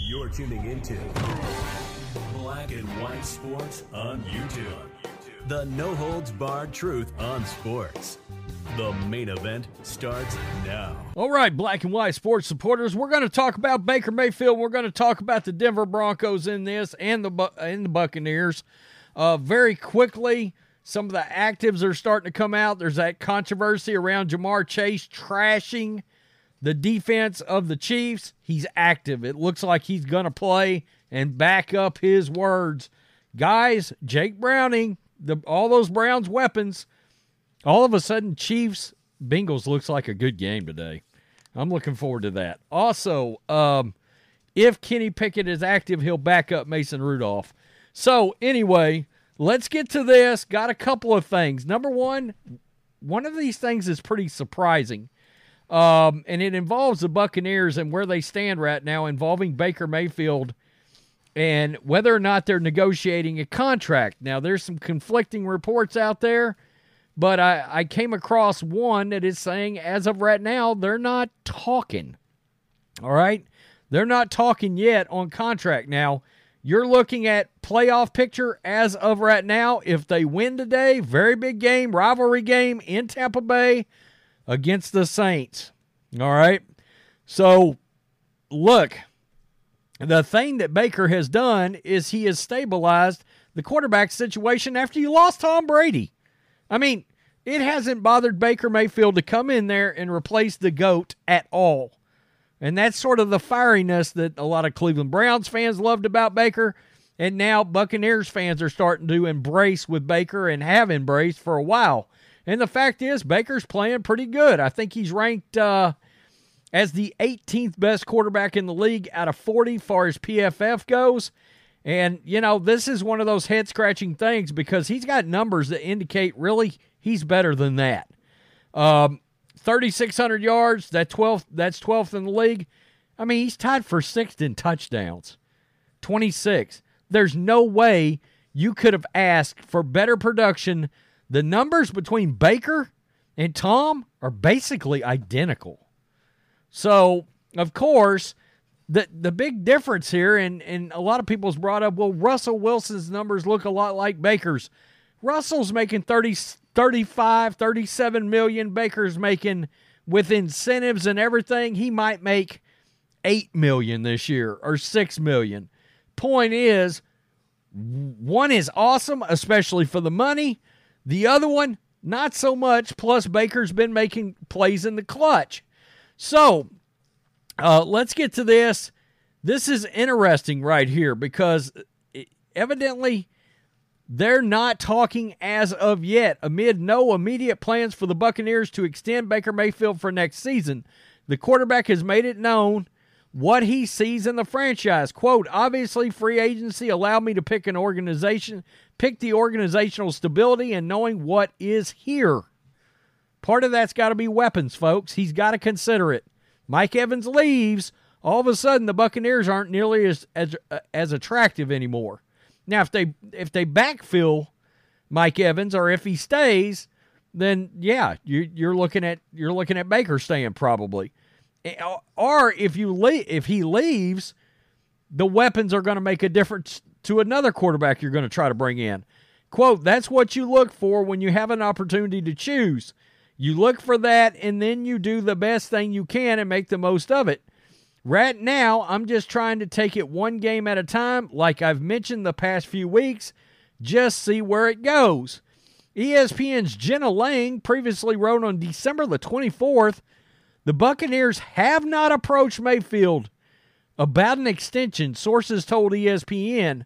You're tuning into Black and White Sports on YouTube. The no holds barred truth on sports. The main event starts now. All right, black and white sports supporters, we're going to talk about Baker Mayfield. We're going to talk about the Denver Broncos in this and the and the Buccaneers. Uh, very quickly, some of the actives are starting to come out. There's that controversy around Ja'Marr Chase trashing the defense of the Chiefs. He's active. It looks like he's going to play and back up his words. Guys, Jake Browning, the all those Browns weapons, all of a sudden Chiefs Bengals looks like a good game today. I'm looking forward to that. Also, um, if Kenny Pickett is active, he'll back up Mason Rudolph. So, anyway, let's get to this. Got a couple of things. Number one, one of these things is pretty surprising. Um, and it involves the Buccaneers and where they stand right now, involving Baker Mayfield and whether or not they're negotiating a contract. Now, there's some conflicting reports out there, but I, I came across one that is saying, as of right now, they're not talking. All right? They're not talking yet on contract. Now, you're looking at playoff picture as of right now. If they win today, very big game, rivalry game in Tampa Bay against the Saints. All right. So, look, the thing that Baker has done is he has stabilized the quarterback situation after you lost Tom Brady. I mean, it hasn't bothered Baker Mayfield to come in there and replace the GOAT at all. And that's sort of the fieriness that a lot of Cleveland Browns fans loved about Baker. And now Buccaneers fans are starting to embrace with Baker and have embraced for a while. And the fact is, Baker's playing pretty good. I think he's ranked uh, as the 18th best quarterback in the league out of 40 far as PFF goes. And, you know, this is one of those head scratching things because he's got numbers that indicate really he's better than that. Um, 3,600 yards, that 12th, that's 12th in the league. I mean, he's tied for sixth in touchdowns, 26. There's no way you could have asked for better production. The numbers between Baker and Tom are basically identical. So, of course, the the big difference here, and, and a lot of people's brought up, well, Russell Wilson's numbers look a lot like Baker's. Russell's making 30, 35, 37 million. Baker's making with incentives and everything, he might make 8 million this year or 6 million. Point is, one is awesome, especially for the money. The other one, not so much. Plus, Baker's been making plays in the clutch. So, uh, let's get to this. This is interesting right here because evidently they're not talking as of yet. Amid no immediate plans for the Buccaneers to extend Baker Mayfield for next season, the quarterback has made it known what he sees in the franchise. Quote, obviously, free agency allowed me to pick an organization, pick the organizational stability and knowing what is here. Part of that's got to be weapons, folks. He's got to consider it. Mike Evans leaves, all of a sudden the Buccaneers aren't nearly as as, uh, as attractive anymore. Now, if they if they backfill Mike Evans or if he stays, then yeah, you, you're looking at you're looking at Baker staying probably. Eh, or if you leave, if he leaves, the weapons are going to make a difference to another quarterback you're going to try to bring in. Quote, that's what you look for when you have an opportunity to choose. You look for that and then you do the best thing you can and make the most of it. Right now, I'm just trying to take it one game at a time, like I've mentioned the past few weeks, just see where it goes. ESPN's Jenna Laine previously wrote on December the 24th the Buccaneers have not approached Mayfield about an extension, sources told ESPN.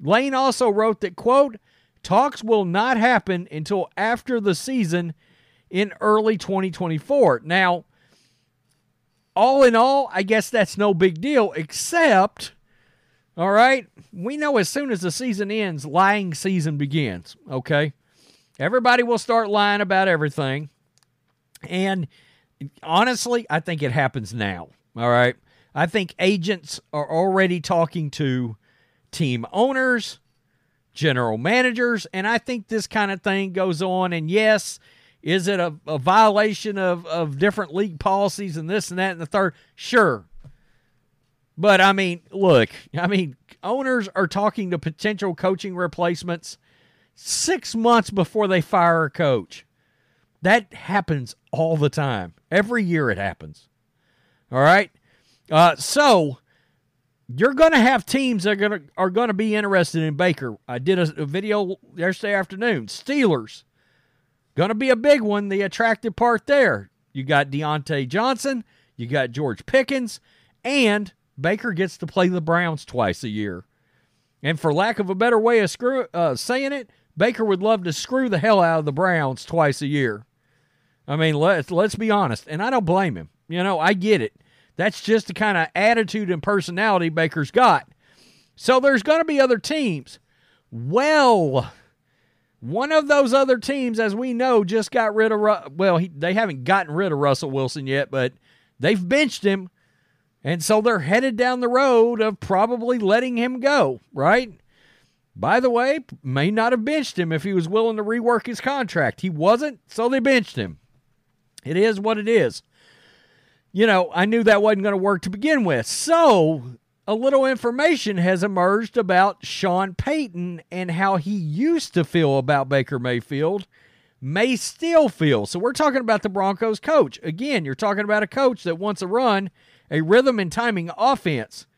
Laine also wrote that, quote, talks will not happen until after the season in early 2024. Now, all in all, I guess that's no big deal, except, all right, we know as soon as the season ends, lying season begins, okay? Everybody will start lying about everything. And honestly, I think it happens now. All right. I think agents are already talking to team owners, general managers, and I think this kind of thing goes on. And yes, is it a, a violation of, of different league policies and this and that and the third? Sure. But I mean, look, I mean, owners are talking to potential coaching replacements six months before they fire a coach. That happens all the time. Every year it happens. All right. Uh, so you're going to have teams that are going to are going to be interested in Baker. I did a, a video yesterday afternoon. Steelers going to be a big one. The attractive part there. You got Diontae Johnson. You got George Pickens, and Baker gets to play the Browns twice a year. And for lack of a better way of screw, uh, saying it, Baker would love to screw the hell out of the Browns twice a year. I mean, let's let's be honest, and I don't blame him. You know, I get it. That's just the kind of attitude and personality Baker's got. So there's going to be other teams. Well, one of those other teams, as we know, just got rid of. Well, he, they haven't gotten rid of Russell Wilson yet, but they've benched him, and so they're headed down the road of probably letting him go. Right? By the way, may not have benched him if he was willing to rework his contract. He wasn't, so they benched him. It is what it is you know, I knew that wasn't going to work to begin with. So, a little information has emerged about Sean Payton and how he used to feel about Baker Mayfield, may still feel. So, we're talking about the Broncos coach. Again, you're talking about a coach that wants to run a rhythm and timing offense.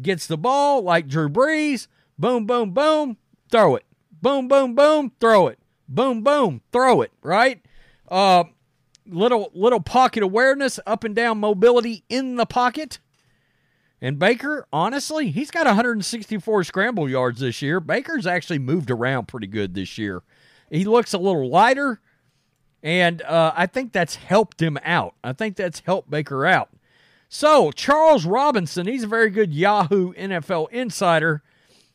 Gets the ball like Drew Brees, boom, boom, boom, throw it. Boom, boom, boom, throw it. Boom, boom, throw it, right? Uh, little little pocket awareness, up and down mobility in the pocket. And Baker, honestly, he's got 164 scramble yards this year. Baker's actually moved around pretty good this year. He looks a little lighter, and uh, I think that's helped him out. I think that's helped Baker out. So, Charles Robinson, he's a very good Yahoo NFL insider,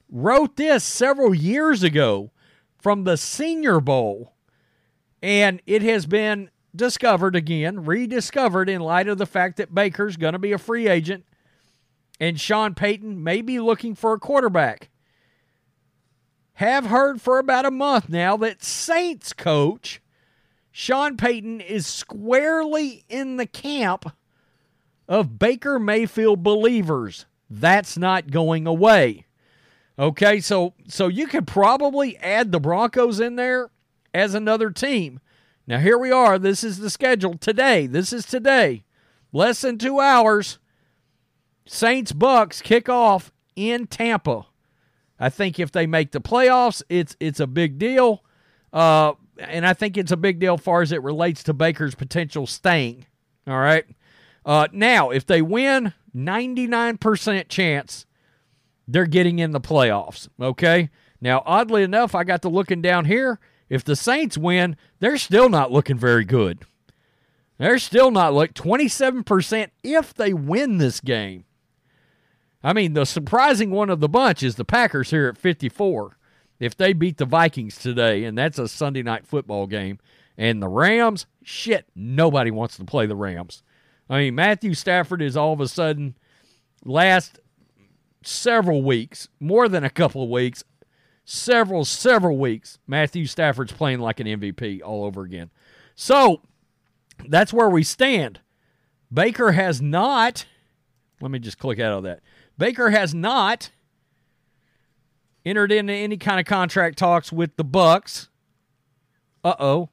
wrote this several years ago from the Senior Bowl, and it has been discovered again, rediscovered in light of the fact that Baker's going to be a free agent and Sean Payton may be looking for a quarterback. Have heard for about a month now that Saints coach Sean Payton is squarely in the camp of Baker Mayfield believers. That's not going away. Okay, so so you could probably add the Broncos in there as another team. Now, here we are. This is the schedule today. This is today. Less than two hours. Saints Bucs kick off in Tampa. I think if they make the playoffs, it's it's a big deal. Uh, and I think it's a big deal as far as it relates to Baker's potential staying. All right. Uh, now, if they win, 99% chance they're getting in the playoffs. Okay. Now, oddly enough, I got to looking down here if the Saints win, they're still not looking very good. They're still not like 27% if they win this game. I mean, the surprising one of the bunch is the Packers here at 54. If they beat the Vikings today, and that's a Sunday night football game, and the Rams, shit, nobody wants to play the Rams. I mean, Matthew Stafford is all of a sudden last several weeks, more than a couple of weeks, several, several weeks, Matthew Stafford's playing like an MVP all over again. So that's where we stand. Baker has not, let me just click out of that. Baker has not entered into any kind of contract talks with the Bucs. Uh oh.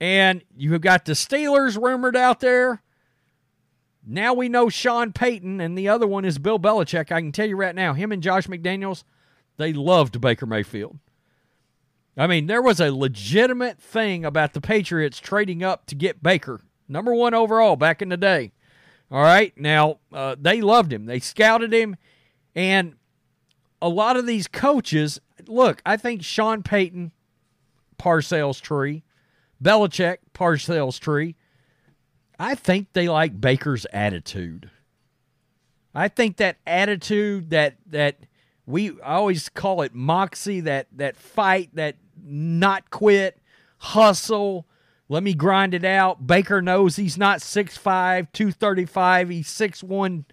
And you have got the Steelers rumored out there. Now we know Sean Payton, and the other one is Bill Belichick. I can tell you right now, him and Josh McDaniels they loved Baker Mayfield. I mean, there was a legitimate thing about the Patriots trading up to get Baker, number one overall back in the day. All right. Now, uh, they loved him, they scouted him. And a lot of these coaches look, I think Sean Payton, Parcells tree, Belichick, Parcells tree. I think they like Baker's attitude. I think that attitude that that we I always call it moxie that that fight that not quit hustle let me grind it out. Baker knows he's not 6'5 235 he's 6'1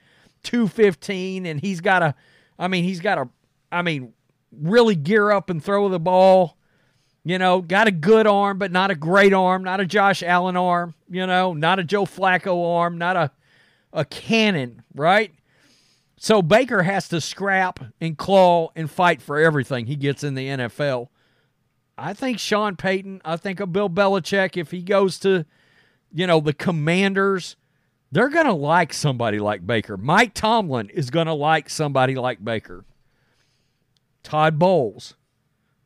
215 and he's got to i mean he's got to i mean really gear up and throw the ball you know got a good arm but not a great arm not a josh allen arm you know not a joe flacco arm not a a cannon right So Baker has to scrap and claw and fight for everything he gets in the NFL. I think Sean Payton, I think of Bill Belichick, if he goes to, you know, the commanders, they're going to like somebody like Baker. Mike Tomlin is going to like somebody like Baker. Todd Bowles,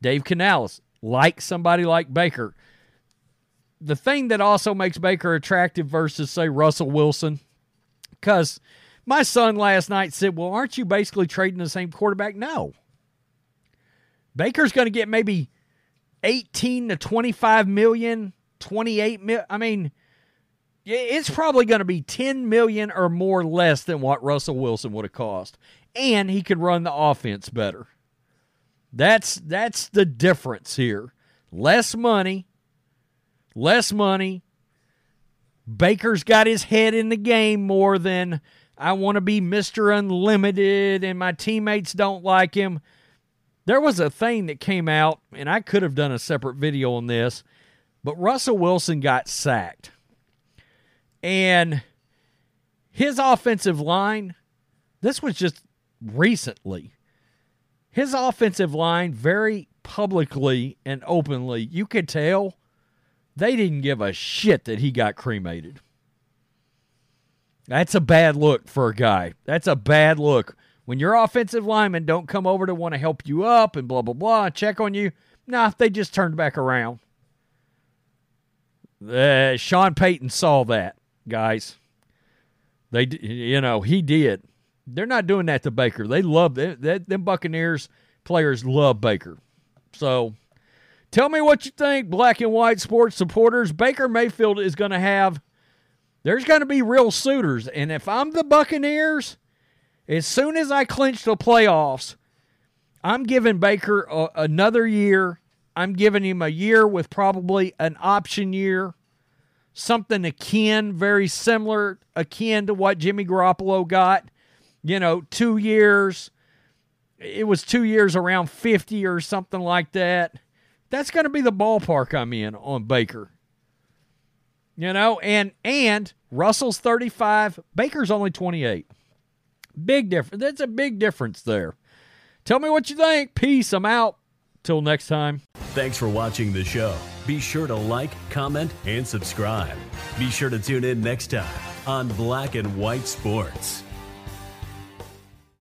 Dave Canales, like somebody like Baker. The thing that also makes Baker attractive versus, say, Russell Wilson, because my son last night said, Well, aren't you basically trading the same quarterback? No. Baker's going to get maybe 18 to 25 million, 28 million. I mean, it's probably going to be 10 million or more less than what Russell Wilson would have cost. And he could run the offense better. That's that's the difference here. Less money, less money. Baker's got his head in the game more than I want to be Mr. Unlimited and my teammates don't like him. There was a thing that came out, and I could have done a separate video on this, but Russell Wilson got sacked. And his offensive line, this was just recently. His offensive line, very publicly and openly, you could tell they didn't give a shit that he got cremated. That's a bad look for a guy. That's a bad look when your offensive linemen don't come over to want to help you up and blah blah blah check on you, nah, they just turned back around. Uh, Sean Payton saw that, guys. They, you know, he did. They're not doing that to Baker. They love them. Them Buccaneers players love Baker. So, tell me what you think, black and white sports supporters. Baker Mayfield is going to have. There's going to be real suitors, and if I'm the Buccaneers as soon as I clinch the playoffs, I'm giving Baker a, another year. I'm giving him a year with probably an option year, something akin, very similar, akin to what Jimmy Garoppolo got. You know, two years. It was two years around 50 or something like that. That's going to be the ballpark I'm in on Baker. You know, and and Russell's 35, Baker's only 28. Big difference. That's a big difference there. Tell me what you think. Peace. I'm out. Till next time. Thanks for watching the show. Be sure to like, comment, and subscribe. Be sure to tune in next time on Black and White Sports.